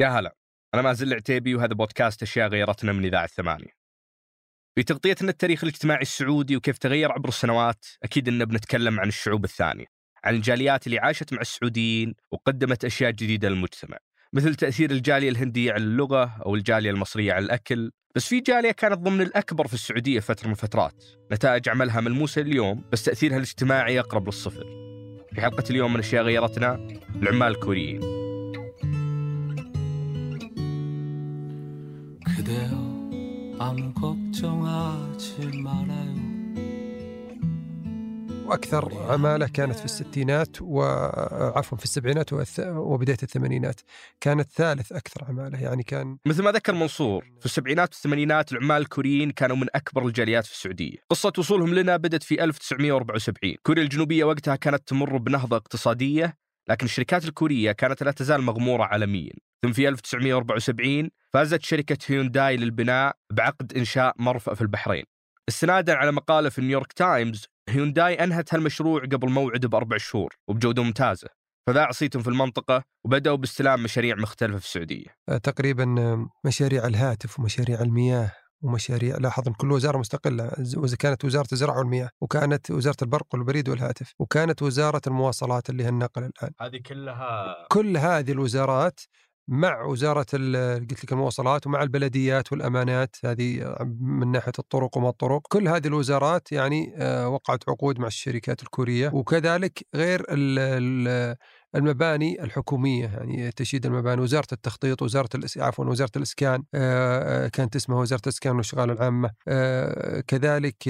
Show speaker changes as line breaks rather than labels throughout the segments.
يا هلا. أنا مازل العتيبي وهذا بودكاست أشياء غيرتنا من إذاعة ثمانية في تغطيتنا التاريخ الاجتماعي السعودي وكيف تغير عبر السنوات أكيد أننا بنتكلم عن الشعوب الثانية عن الجاليات اللي عاشت مع السعوديين وقدمت أشياء جديدة للمجتمع. مثل تأثير الجالية الهندية على اللغة أو الجالية المصرية على الأكل. بس في جالية كانت ضمن الأكبر في السعودية فترة من الفترات نتائج عملها ملموسة اليوم بس تأثيرها الاجتماعي أقرب للصفر. في حلقة اليوم من أشياء غيرتنا العمال الكوريين.
그대여 아무 걱정하지 말아요
واكثر عماله كانت في الستينات وعفوا في السبعينات والث- وبدايه الثمانينات كانت ثالث اكثر عماله يعني كان
مثل ما ذكر منصور في السبعينات والثمانينات العمال الكوريين كانوا من أكبر الجاليات في السعودية قصة وصولهم لنا بدت في 1974 كوريا الجنوبية وقتها كانت تمر بنهضة اقتصادية لكن الشركات الكورية كانت لا تزال مغمورة عالميا. ثم في 1974 فازت شركة هيونداي للبناء بعقد إنشاء مرفأ في البحرين. استنادا على مقالة في نيويورك تايمز هيونداي أنهت هالمشروع قبل موعده بأربع شهور وبجودة ممتازة. فذاع صيتهم في المنطقة وبدأوا باستلام مشاريع مختلفة في السعودية.
آه، تقريبا آه، مشاريع الهاتف ومشاريع المياه ومشاريع. لاحظ إن كل وزارة مستقلة كانت وزارة الزراعه والمياه وكانت وزارة البرق والبريد والهاتف وكانت وزارة المواصلات اللي هي النقل الآن.
هذه كلها
كل هذه الوزارات مع وزارة قلت لك المواصلات ومع البلديات والأمانات هذه من ناحية الطرق وما الطرق. كل هذه الوزارات يعني آه، وقعت عقود مع الشركات الكورية وكذلك غير ال- ال- المباني الحكومية يعني تشييد المباني وزارة التخطيط الإس... عفوا وزارة الإسكان آه، آه، كانت اسمها وزارة الإسكان والشغال العامة. آه، كذلك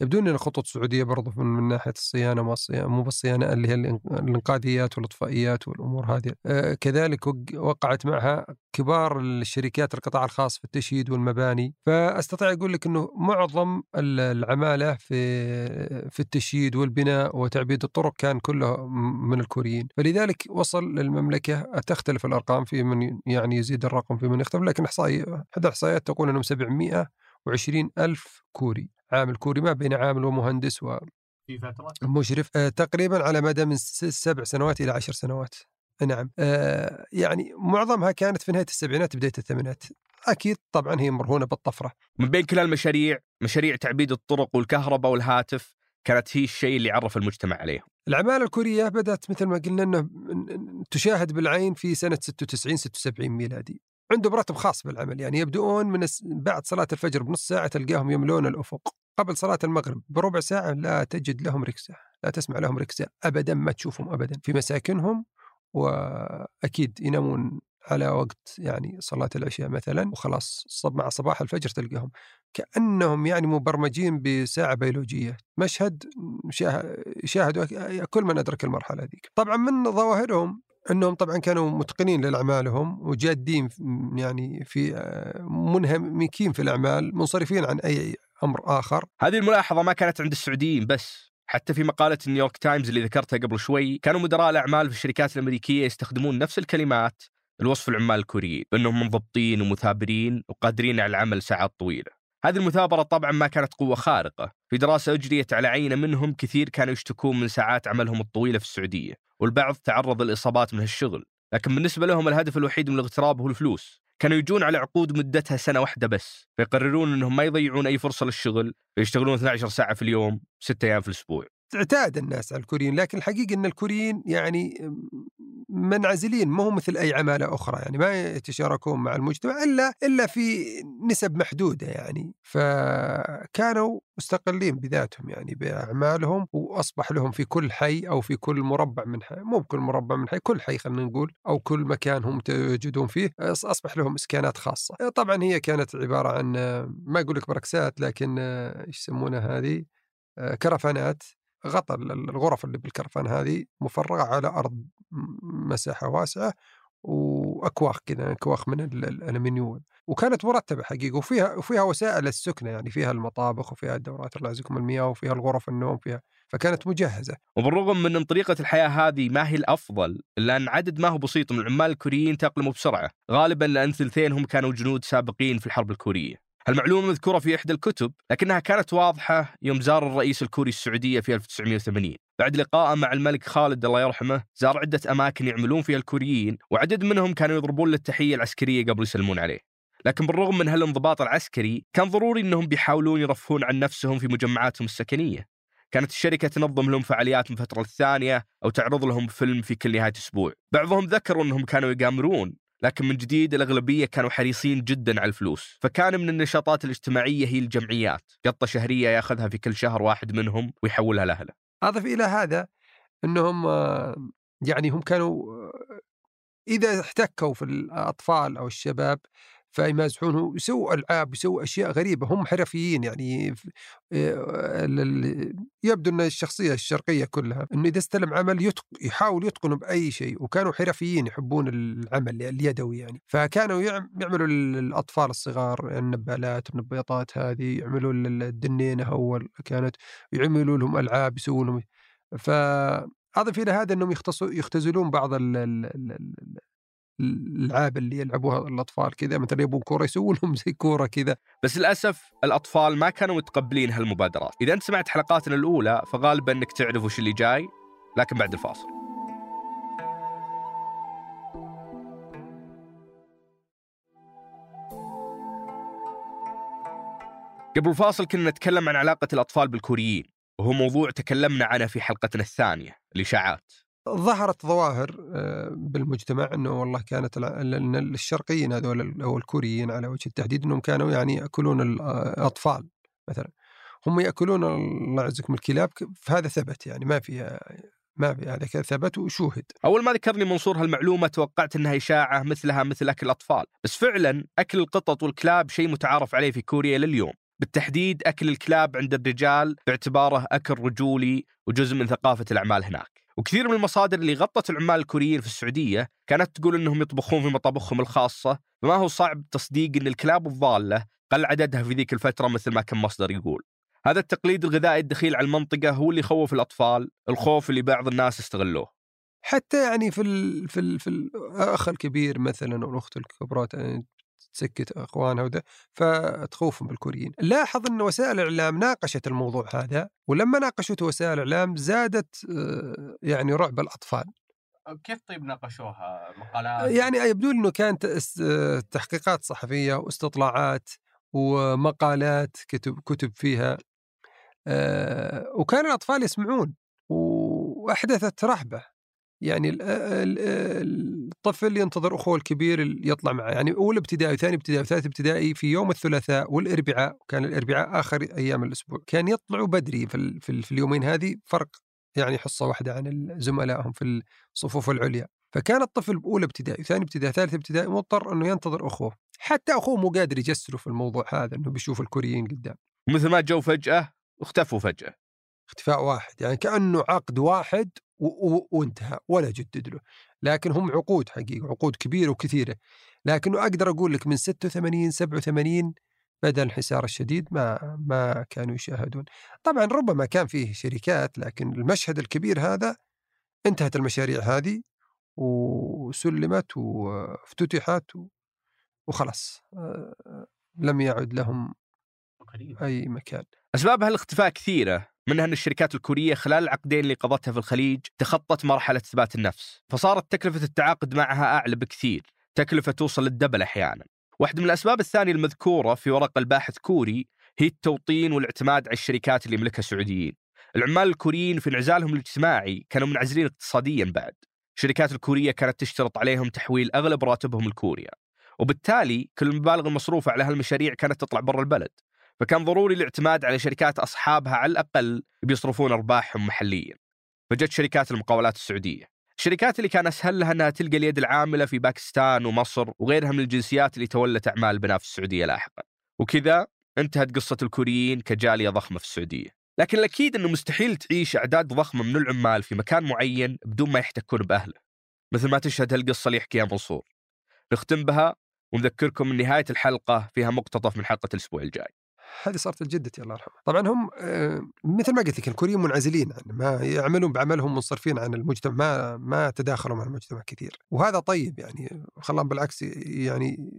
يبدو أن خطوط سعودية برضو من, ناحية الصيانة ما الصيانة مو بالصيانة اللي هي الإنقاذيات والإطفائيات والأمور هذه. كذلك وق- وقعت معها كبار الشركات القطاع الخاص في التشييد والمباني. فأستطيع أقول لك إنه معظم ال- العمالة في في التشييد والبناء وتعبيد الطرق كان كله من الكوريين. فلذلك وصل للمملكة تختلف الأرقام في من يعني يزيد الرقم في من يختلف لكن إحصائي احد الاحصائيات تقول انهم 720 ألف كوري عامل كوري ما بين عامل ومهندس و
في فترة؟
مشرف آه، تقريبا على مدى من سبع سنوات إلى عشر سنوات. نعم. آه، يعني معظمها كانت في نهاية السبعينات بداية الثمانينات. أكيد طبعا هي مرهونة بالطفرة.
من بين كل المشاريع مشاريع تعبيد الطرق والكهرباء والهاتف كانت هي الشيء اللي عرف المجتمع عليه.
العمالة الكورية بدأت مثل ما قلنا إنه ن- تشاهد بالعين في سنة 96 76 ميلادي. عندهم راتب خاص بالعمل يعني يبدؤون من بعد صلاة الفجر بنص ساعة تلقاهم يملون الأفق. قبل صلاة المغرب بربع ساعة لا تجد لهم ركسة لا تسمع لهم ركسة ابدا ما تشوفهم ابدا. في مساكنهم وأكيد ينامون على وقت يعني صلاة العشاء مثلا وخلاص صب مع صباح الفجر تلقاهم. كأنهم يعني مبرمجين بساعة بيولوجية. مشهد شاه- شاهدوا كل من أدرك المرحلة ذيك طبعا من ظواهرهم أنهم طبعا كانوا متقنين لاعمالهم وجادين يعني في آه، منهمكين في الأعمال منصرفين عن أي أمر آخر.
هذه الملاحظة ما كانت عند السعوديين بس. حتى في مقالة نيويورك تايمز اللي ذكرتها قبل شوي كانوا مدراء الأعمال في الشركات الأمريكية يستخدمون نفس الكلمات لوصف العمال الكوريين بأنهم منضبطين ومثابرين وقادرين على العمل ساعات طويلة. هذه المثابرة طبعا ما كانت قوة خارقة. في دراسة أجريت على عينة منهم كثير كانوا يشتكون من ساعات عملهم الطويلة في السعودية والبعض تعرض لإصابات من هالشغل. لكن بالنسبة لهم الهدف الوحيد من الاغتراب هو الفلوس. كانوا يجون على عقود مدتها سنة واحدة بس فيقررون أنهم ما يضيعون أي فرصة للشغل فيشتغلون 12 ساعة في اليوم 6 أيام في الأسبوع.
اعتاد الناس على الكوريين لكن الحقيقة إن الكوريين يعني منعزلين ما هو مثل أي عمالة أخرى يعني ما يتشاركون مع المجتمع إلا إلا في نسب محدودة يعني. فكانوا مستقلين بذاتهم يعني بأعمالهم وأصبح لهم في كل حي أو في كل مربع من حي مو بكل مربع من حي كل حي خلينا نقول أو كل مكان هم يتواجدون فيه أص- أصبح لهم إسكانات خاصة. طبعا هي كانت عبارة عن ما أقول لك بركسات لكن إيش يسمونها هذه؟ كرفانات. غطى ال- الغرف اللي بالكرفان هذه مفرغة على أرض مساحة واسعة وأكواخ كذا أكواخ من ال- الألمنيوم. وكانت مرتبة حقيقة وفيها وفيها وسائل السكنة يعني فيها المطابخ وفيها الدورات الله يعزكم المياه وفيها الغرف النوم فيها فكانت مجهزة.
وبالرغم من أن طريقة الحياة هذه ما هي الأفضل إلا أن عدد ما هو بسيط من العمال الكوريين تأقلموا بسرعة. غالبا لأن ثلثينهم كانوا جنود سابقين في الحرب الكورية. المعلومة مذكورة في إحدى الكتب لكنها كانت واضحة يوم زار الرئيس الكوري السعودية في 1980 بعد لقائه مع الملك خالد الله يرحمه زار عدة أماكن يعملون فيها الكوريين وعدد منهم كانوا يضربون للتحية العسكرية قبل يسلمون عليه. لكن بالرغم من هالانضباط العسكري كان ضروري أنهم بيحاولون يرفهون عن نفسهم في مجمعاتهم السكنية. كانت الشركة تنظم لهم فعاليات من فترة للثانية أو تعرض لهم فيلم في كل نهاية أسبوع. بعضهم ذكروا أنهم كانوا يقامرون. لكن من جديد الأغلبية كانوا حريصين جدا على الفلوس. فكان من النشاطات الاجتماعية هي الجمعيات. قطة شهرية يأخذها في كل شهر واحد منهم ويحولها لأهله.
اضف إلى هذا إنهم آه، يعني هم كانوا آه، إذا احتكوا في الأطفال أو الشباب فيمازحونه يسووا ألعاب يسووا أشياء غريبة هم حرفيين يعني آه، يبدو إن الشخصية الشرقية كلها إنه إذا استلم عمل يتق... يحاول يتقنه بأي شيء وكانوا حرفيين يحبون العمل اليدوي يعني. فكانوا يعملوا للاطفال الصغار النبالات النبيطات هذه يعملوا الدنينة أول كانت يعملوا لهم ألعاب يسوون لهم ف أضف إلى هذا إنهم يختزلون بعض الالعاب اللي يلعبوها الأطفال كذا مثلا يبون كورة يسوون لهم زي كورة كذا.
بس للأسف الأطفال ما كانوا متقبلين هالمبادرات. إذا أنت سمعت حلقاتنا الأولى فغالبا إنك تعرف وش اللي جاي لكن بعد الفاصل. قبل الفاصل كنا نتكلم عن علاقة الأطفال بالكوريين وهو موضوع تكلمنا عنه في حلقتنا الثانية الإشاعات.
ظهرت ظواهر آه، بالمجتمع إنه والله كانت الشرقيين هذول أو الكوريين على وجه التحديد إنهم كانوا يعني يأكلون الاطفال مثلا. هم يأكلون الله يعزكم الكلاب فهذا ثبت يعني ما في ما في هذا ثبت وشوهد.
أول ما ذكرني منصور هالمعلومة توقعت إنها إشاعة مثلها مثل أكل الأطفال. بس فعلا أكل القطط والكلاب شيء متعارف عليه في كوريا لليوم. بالتحديد أكل الكلاب عند الرجال باعتباره أكل رجولي وجزء من ثقافة الأعمال هناك. وكثير من المصادر اللي غطت العمال الكوريين في السعودية كانت تقول إنهم يطبخون في مطابخهم الخاصة فما هو صعب تصديق إن الكلاب الضالة قل عددها في ذيك الفترة مثل ما كان مصدر يقول. هذا التقليد الغذائي الدخيل على المنطقة هو اللي يخوف الأطفال الخوف اللي بعض الناس استغلوه
حتى يعني في ال في ال في الأخ الكبير مثلا أو الاخت الكبرى يعني تسكت أخوانها وده فتخوفهم بالكوريين. لاحظ إن وسائل الإعلام ناقشت الموضوع هذا ولما ناقشته وسائل الإعلام زادت آه، يعني رعب الأطفال.
كيف طيب ناقشوها مقالات؟
يعني يبدو إنه كانت تحقيقات صحفية واستطلاعات ومقالات كتب كتب فيها آه، وكان الأطفال يسمعون وأحدثت رهبة يعني الطفل ينتظر أخوه الكبير يطلع معه. يعني اولى ابتدائي وثاني ابتدائي وثالث ابتدائي في يوم الثلاثاء والأربعاء كان الأربعاء آخر أيام الأسبوع كان يطلعوا بدري في, في, في اليومين هذه فرق. يعني حصة واحدة عن زملائهم في الصفوف العليا. فكان الطفل باولى ابتدائي ثاني ابتدائي ثالث ابتدائي مضطر إنه ينتظر أخوه. حتى أخوه مو قادر يجسره في الموضوع هذا إنه بيشوف الكوريين قدام.
مثل ما جو فجأة اختفوا فجأة.
اختفاء واحد. يعني كأنه عقد واحد وانتهى ولا جدد له. لكن هم عقود حقيقة عقود كبيرة وكثيرة. لكنه أقدر أقول لك من 86 87 بدأ الانحسار الشديد ما ما كانوا يشاهدون. طبعا ربما كان فيه شركات لكن المشهد الكبير هذا انتهت المشاريع هذه وسلمت وافتتحت وخلاص. آه، لم يعد لهم أي مكان.
أسباب هالاختفاء كثيرة. منها أن الشركات الكورية خلال العقدين اللي قضتها في الخليج تخطت مرحلة إثبات النفس فصارت تكلفة التعاقد معها أعلى بكثير تكلفة توصل للدبل أحيانا. واحدة من الأسباب الثانية المذكورة في ورق الباحث كوري هي التوطين والاعتماد على الشركات اللي يملكها السعوديين. العمال الكوريين في انعزالهم الاجتماعي كانوا منعزلين اقتصاديا بعد. الشركات الكورية كانت تشترط عليهم تحويل أغلب راتبهم لكوريا. وبالتالي كل المبالغ المصروفة على هالمشاريع كانت تطلع برا البلد. فكان ضروري الاعتماد على شركات أصحابها على الأقل بيصرفون أرباحهم محليا. فجت شركات المقاولات السعودية. الشركات اللي كان أسهل لها إنها تلقى اليد العاملة في باكستان ومصر وغيرها من الجنسيات اللي تولت أعمال البناء في السعودية لاحقا. وكذا انتهت قصة الكوريين كجالية ضخمة في السعودية. لكن الأكيد إنه مستحيل تعيش أعداد ضخمة من العمال في مكان معين بدون ما يحتكون بأهله. مثل ما تشهد هالقصة اللي يحكيها منصور. نختم بها ونذكركم إن نهاية الحلقة فيها مقتطف من حلقة الأسبوع الجاي.
هذه صارت لجدتي الله يرحمها. طبعا هم آه، مثل ما قلت لك الكوريين منعزلين يعني ما يعملون بعملهم منصرفين عن المجتمع ما ما تداخلوا مع المجتمع كثير. وهذا طيب يعني خلاهم بالعكس يعني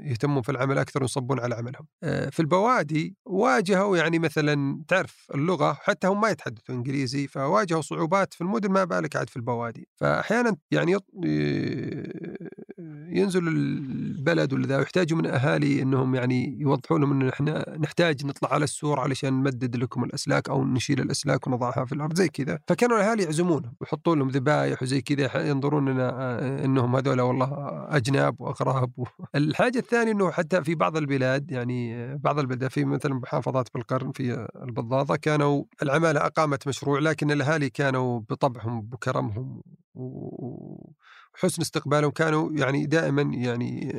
يهتمون في العمل أكثر ويصبون على عملهم. آه، في البوادي واجهوا يعني مثلا تعرف اللغة حتى هم ما يتحدثوا إنجليزي فواجهوا صعوبات في المدن ما بالك عاد في البوادي، فاحيانا يعني ينزل البلد ولا ذا ويحتاجوا من أهالي إنهم يعني يوضحوا لهم انه إحنا نحتاج نطلع على السور علشان نمدد لكم الأسلاك أو نشيل الأسلاك ونضعها في الأرض زي كذا، فكانوا الأهالي يعزمونهم ويحطون لهم ذبايح وزي كذا ينظرون إن إنهم هذول والله أجناب وأغراب. الحاجة الثانية إنه حتى في بعض البلاد يعني بعض البلدان في مثلا محافظات بالقرن في البضاضه كانوا العمالة أقامت مشروع لكن الأهالي كانوا بطبعهم بكرمهم وحسن استقبالهم كانوا يعني دائما يعني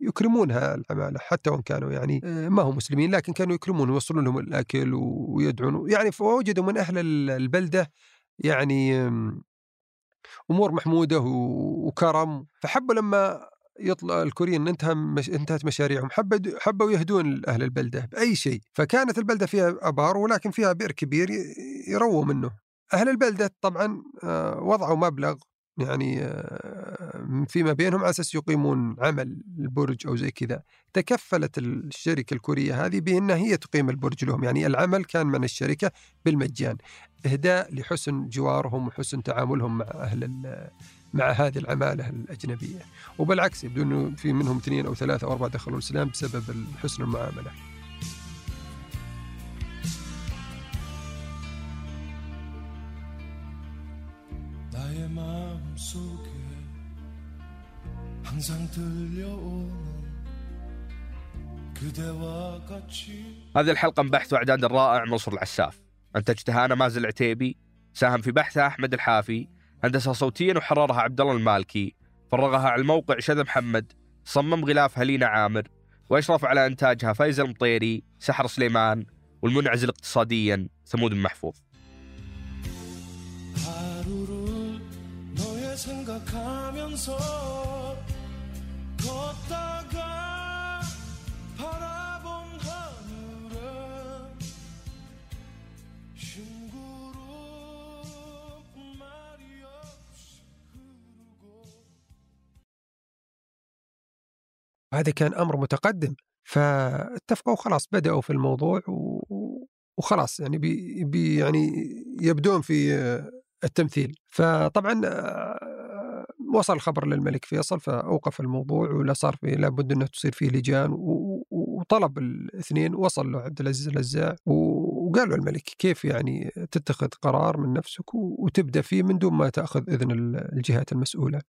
يكرمونها العمالة حتى وإن كانوا يعني ما هم مسلمين لكن كانوا يكرمون ويوصلون لهم الأكل ويدعون يعني فوجدوا من أهل البلدة يعني أمور محمودة وكرم. فحبوا لما يطلع الكوريين انتهى مش انتهت مشاريعهم حبوا حبوا يهدون أهل البلدة بأي شيء. فكانت البلدة فيها أبار ولكن فيها بئر كبير يرووا منه. أهل البلدة طبعا آه، وضعوا مبلغ يعني آه، فيما بينهم على أساس يقيمون عمل البرج أو زي كذا. تكفلت الشركة الكورية هذه بانها هي تقيم البرج لهم. يعني العمل كان من الشركة بالمجان. إهداء لحسن جوارهم وحسن تعاملهم مع أهل مع هذه العمالة الأجنبية. وبالعكس يبدو إنه في منهم اثنين أو ثلاثة أو أربعة دخلوا الإسلام بسبب حسن المعاملة.
هذه الحلقة من بحث وإعداد الرائع منصور العساف. أنتجتها أنا مازن العتيبي. ساهم في بحثها أحمد الحافي. هندسة صوتيا وحررها عبد الله المالكي. فرغها على الموقع شذا محمد. صمم غلافها لينا عامر. وأشرف على إنتاجها فايز المطيري سحر سليمان. والمنعزل اقتصاديا ثمود محفوظ
هذا كان أمر متقدم فاتفقوا خلاص بدأوا في الموضوع وخلاص يعني بي, بي يعني يبدون في التمثيل. فطبعا آه، وصل الخبر للملك فيصل فأوقف الموضوع ولا صار في لابد أنه تصير فيه لجان وطلب الاثنين وصل له عبد العزيز الازاع وقال له الملك كيف يعني تتخذ قرار من نفسك وتبدأ فيه من دون ما تأخذ إذن الجهات المسؤولة.